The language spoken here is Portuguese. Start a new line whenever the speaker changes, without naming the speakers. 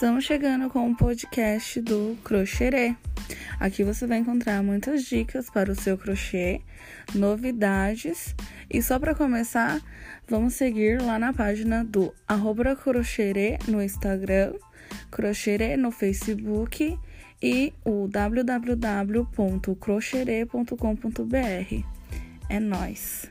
Estamos chegando com o podcast do Crochê. Aqui você vai encontrar muitas dicas para o seu crochê, novidades e só para começar, vamos seguir lá na página do arroba crochê no Instagram, crochê no Facebook e o www.crochê.com.br. É nós.